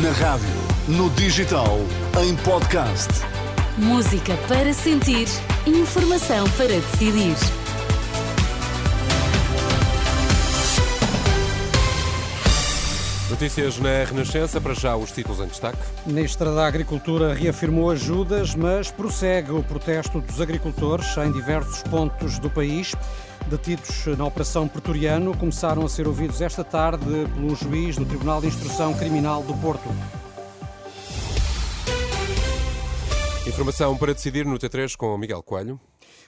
Na rádio, no digital, em podcast. Música para sentir, informação para decidir. Notícias na Renascença, para já os títulos em destaque. Ministra da Agricultura reafirmou ajudas, mas prossegue o protesto dos agricultores em diversos pontos do país. Detidos na Operação Pretoriano começaram a ser ouvidos esta tarde um juiz do Tribunal de Instrução Criminal do Porto. Informação para decidir no T3 com Miguel Coelho.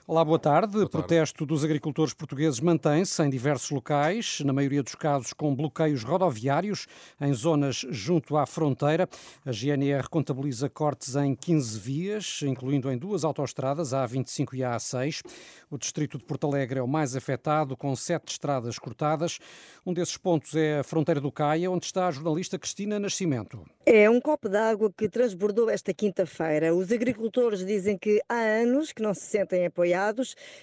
Olá, boa tarde. Boa tarde. Protesto dos agricultores portugueses mantém-se em diversos locais, na maioria dos casos com bloqueios rodoviários em zonas junto à fronteira. A GNR contabiliza cortes em 15 vias, incluindo em duas autoestradas, a A25 e a A6. O distrito de Porto Alegre é o mais afetado, com sete estradas cortadas. Um desses pontos é a fronteira do Caia, onde está a jornalista Cristina Nascimento. É um copo d'água que transbordou esta quinta-feira. Os agricultores dizem que há anos que não se sentem apoiados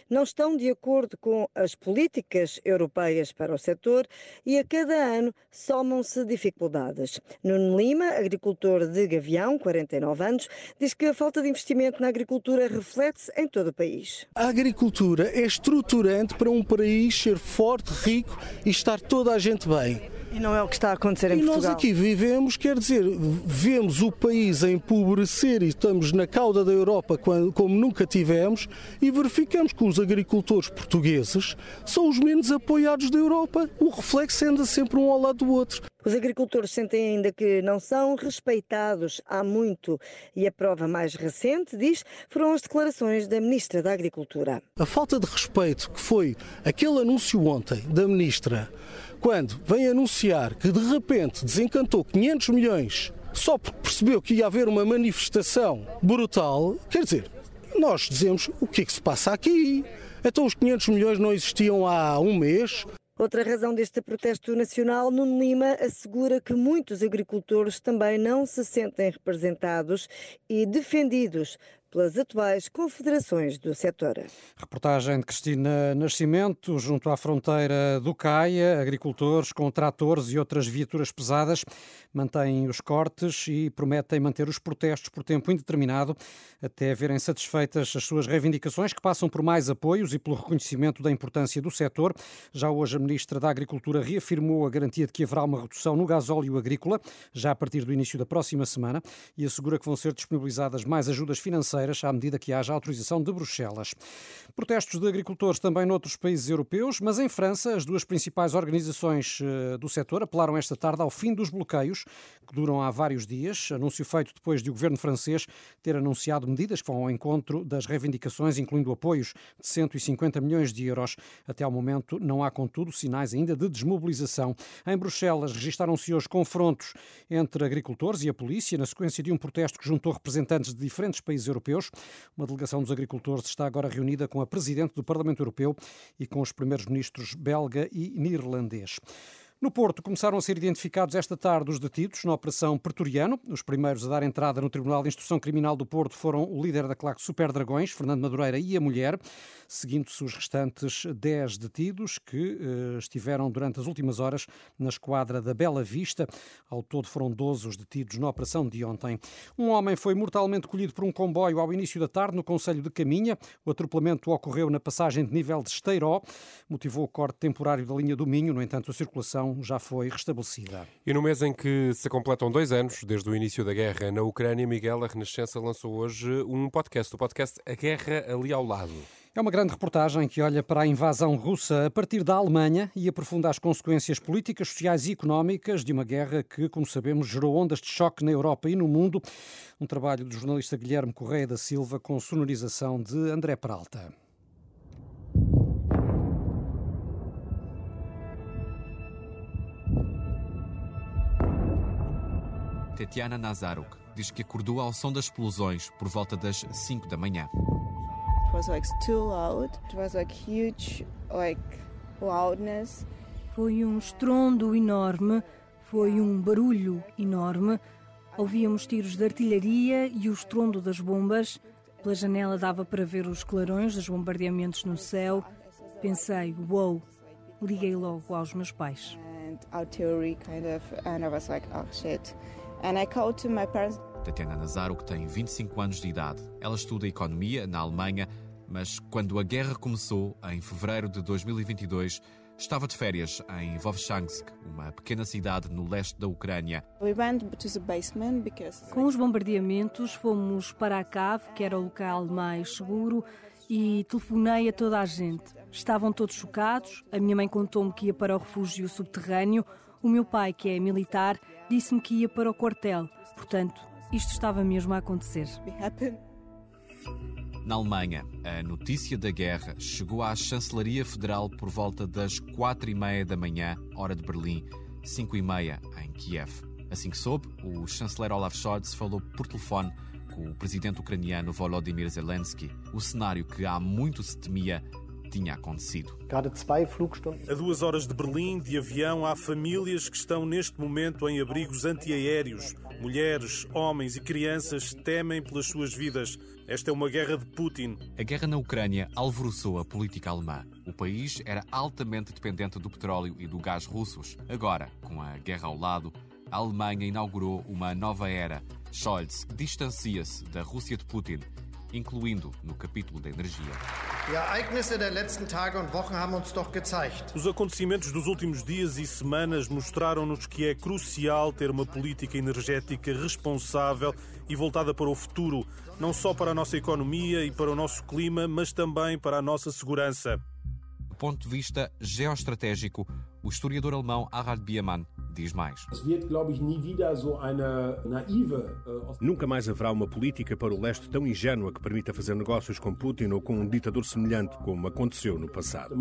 não estão de acordo com as políticas europeias para o setor e a cada ano somam-se dificuldades. Nuno Lima, agricultor de Gavião, 49 anos, diz que a falta de investimento na agricultura reflete-se em todo o país. A agricultura é estruturante para um país ser forte, rico e estar toda a gente bem. E não é o que está a acontecer em e Portugal. nós aqui vivemos, quer dizer, vemos o país a empobrecer e estamos na cauda da Europa como nunca tivemos e verificamos que os agricultores portugueses são os menos apoiados da Europa. O reflexo anda sempre um ao lado do outro. Os agricultores sentem ainda que não são respeitados há muito e a prova mais recente, diz, foram as declarações da Ministra da Agricultura. A falta de respeito que foi aquele anúncio ontem da Ministra, quando vem anunciar que de repente desencantou 500 milhões só porque percebeu que ia haver uma manifestação brutal, quer dizer, nós dizemos o que é que se passa aqui? Então os 500 milhões não existiam há um mês? Outra razão deste protesto nacional, Nuno Lima assegura que muitos agricultores também não se sentem representados e defendidos pelas atuais confederações do setor. Reportagem de Cristina Nascimento, junto à fronteira do Caia, agricultores com tratores e outras viaturas pesadas mantêm os cortes e prometem manter os protestos por tempo indeterminado até verem satisfeitas as suas reivindicações, que passam por mais apoios e pelo reconhecimento da importância do setor. Já hoje a Ministra da Agricultura reafirmou a garantia de que haverá uma redução no gasóleo agrícola, já a partir do início da próxima semana, e assegura que vão ser disponibilizadas mais ajudas financeiras à medida que haja autorização de Bruxelas. Protestos de agricultores também noutros países europeus, mas em França, as duas principais organizações eh, do setor apelaram esta tarde ao fim dos bloqueios, que duram há vários dias. Anúncio feito depois de o governo francês ter anunciado medidas que vão ao encontro das reivindicações, incluindo apoios de 150 milhões de euros. Até ao momento, não há, contudo, sinais ainda de desmobilização. Em Bruxelas, registaram-se hoje confrontos entre agricultores e a polícia, na sequência de um protesto que juntou representantes de diferentes países europeus. Uma delegação dos agricultores está agora reunida com a Presidente do Parlamento Europeu e com os primeiros ministros belga e neerlandês. No Porto, começaram a ser identificados esta tarde os detidos na Operação Pretoriano. Os primeiros a dar entrada no Tribunal de Instrução Criminal do Porto foram o líder da claque Super Dragões, Fernando Madureira, e a mulher, seguindo-se os restantes 10 detidos que eh, estiveram durante as últimas horas na esquadra da Bela Vista. Ao todo foram 12 os detidos na operação de ontem. Um homem foi mortalmente colhido por um comboio ao início da tarde no Conselho de Caminha. O atropelamento ocorreu na passagem de nível de Esteiró, motivou o corte temporário da linha do Minho, no entanto a circulação já foi restabelecida. E no mês em que se completam dois anos desde o início da guerra na Ucrânia, Miguel, a Renascença lançou hoje um podcast, o podcast A Guerra Ali ao Lado. É uma grande reportagem que olha para a invasão russa a partir da Alemanha e aprofunda as consequências políticas, sociais e económicas de uma guerra que, como sabemos, gerou ondas de choque na Europa e no mundo. Um trabalho do jornalista Guilherme Correia da Silva com sonorização de André Peralta. Tetiana Nazaruk diz que acordou ao som das explosões por volta das 5 da manhã. Foi um estrondo enorme, foi um barulho enorme. Ouvíamos tiros de artilharia e o estrondo das bombas. Pela janela dava para ver os clarões dos bombardeamentos no céu. Pensei, wow, liguei logo aos meus pais. And artillery kind of and I was like, oh shit. And I called to my parents. Tatiana Nazaro, que tem 25 anos de idade. Ela estuda economia na Alemanha, mas quando a guerra começou, em fevereiro de 2022, estava de férias em Vovchansk, uma pequena cidade no leste da Ucrânia. We went to the basement because Com os bombardeamentos, fomos para a cave, que era o local mais seguro, e telefonei a toda a gente. Estavam todos chocados. A minha mãe contou-me que ia para o refúgio subterrâneo. O meu pai, que é militar, disse-me que ia para o quartel. Portanto, isto estava mesmo a acontecer. Na Alemanha, a notícia da guerra chegou à Chancelaria Federal por volta das quatro e meia da manhã, hora de Berlim, cinco e meia em Kiev. Assim que soube, o chanceler Olaf Scholz falou por telefone com o presidente ucraniano Volodymyr Zelensky. O cenário que há muito se temia tinha acontecido. A duas horas de Berlim, de avião, há famílias que estão neste momento em abrigos antiaéreos. Mulheres, homens e crianças temem pelas suas vidas. Esta é uma guerra de Putin. A guerra na Ucrânia alvoroçou a política alemã. O país era altamente dependente do petróleo e do gás russos. Agora, com a guerra ao lado, a Alemanha inaugurou uma nova era. Scholz distancia-se da Rússia de Putin, incluindo no capítulo da energia. Os acontecimentos dos últimos dias e semanas mostraram-nos que é crucial ter uma política energética responsável e voltada para o futuro, não só para a nossa economia e para o nosso clima, mas também para a nossa segurança. Do ponto de vista geoestratégico, o historiador alemão Harald Biermann diz mais. Äh, Nunca mais haverá uma política para o leste tão ingênua que permita fazer negócios com Putin ou com um ditador semelhante, como aconteceu no passado.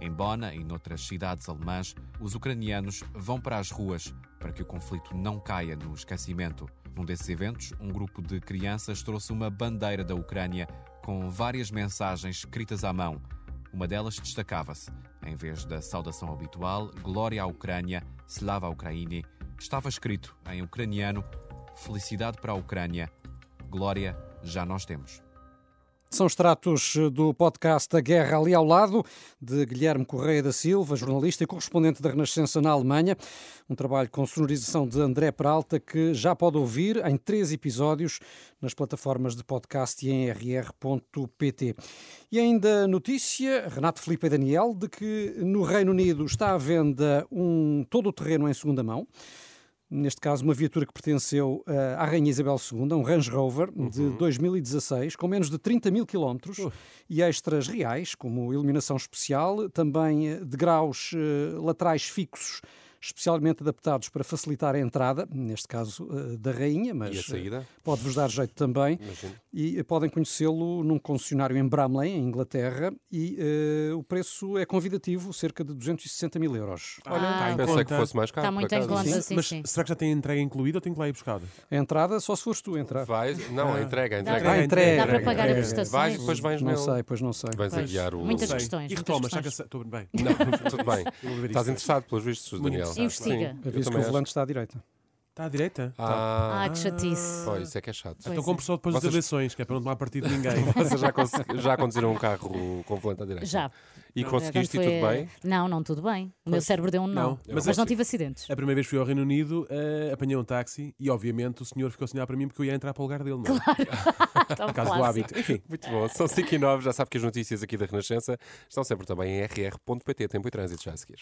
Em Bona e noutras cidades alemãs, os ucranianos vão para as ruas para que o conflito não caia no esquecimento. Num desses eventos, um grupo de crianças trouxe uma bandeira da Ucrânia com várias mensagens escritas à mão. Uma delas destacava-se. Em vez da saudação habitual, Glória à Ucrânia, Slava Ukraini, estava escrito em ucraniano: Felicidade para a Ucrânia, Glória já nós temos. São extratos do podcast A Guerra Ali ao Lado, de Guilherme Correia da Silva, jornalista e correspondente da Renascença na Alemanha. Um trabalho com sonorização de André Peralta que já pode ouvir em três episódios nas plataformas de podcast e em rr.pt. E ainda notícia, Renato Felipe e Daniel, de que no Reino Unido está à venda um todo o terreno em segunda mão neste caso uma viatura que pertenceu eh, à Rainha Isabel II, um Range Rover de 2016, com menos de 30 mil quilómetros e extras reais, como iluminação especial, também eh, degraus eh, laterais fixos, especialmente adaptados para facilitar a entrada, neste caso eh, da Rainha, mas E a saída? eh, pode-vos dar jeito também. Imagino. E eh, podem conhecê-lo num concessionário em Bramley, em Inglaterra, e eh, o preço é convidativo, cerca de 260 mil euros. Olha, está em Pensei conta. que fosse mais caro. Está muito em conta, Sim. sim, Mas sim. será que já tem entrega incluída ou tem que lá ir buscar? A entrada só se fores tu entrar. Vai, não, a entrega, a Dá entrega. para- Ah, entrega. Dá para pagar a prestações? Vais, depois vais Não nele. sei, pois não sei. Vais a Pois, guiar o... muitas questões. E retomas, questões. saca- Estou bem. Não, tudo bem. Estás interessado pelos vistos, Daniel? Interessado. Investiga. Sim, Aviso que o volante está à direita. Está à direita? Ah, Ah, que chatice. Pois, isso é que é chato. Então compre só depois das Vocês- eleições, que é para não tomar partido de ninguém. Vocês já, cons- já conduziram um carro com volante à direita? Já. E Não. conseguiste e Quando tudo foi- bem? Não, não, tudo bem. O meu Pois. cérebro deu um não. Não, eu Mas, não tive acidentes. Claro. A primeira vez fui ao Reino Unido, eh, apanhei um táxi e, obviamente, o senhor ficou a sonhar para mim porque eu ia entrar para o lugar dele. Não? é? Tão Por causa do hábito. Enfim, muito bom. São 5 e 9, já sabe que as notícias aqui da Renascença estão sempre também em rr.pt. Tempo e trânsito já a seguir.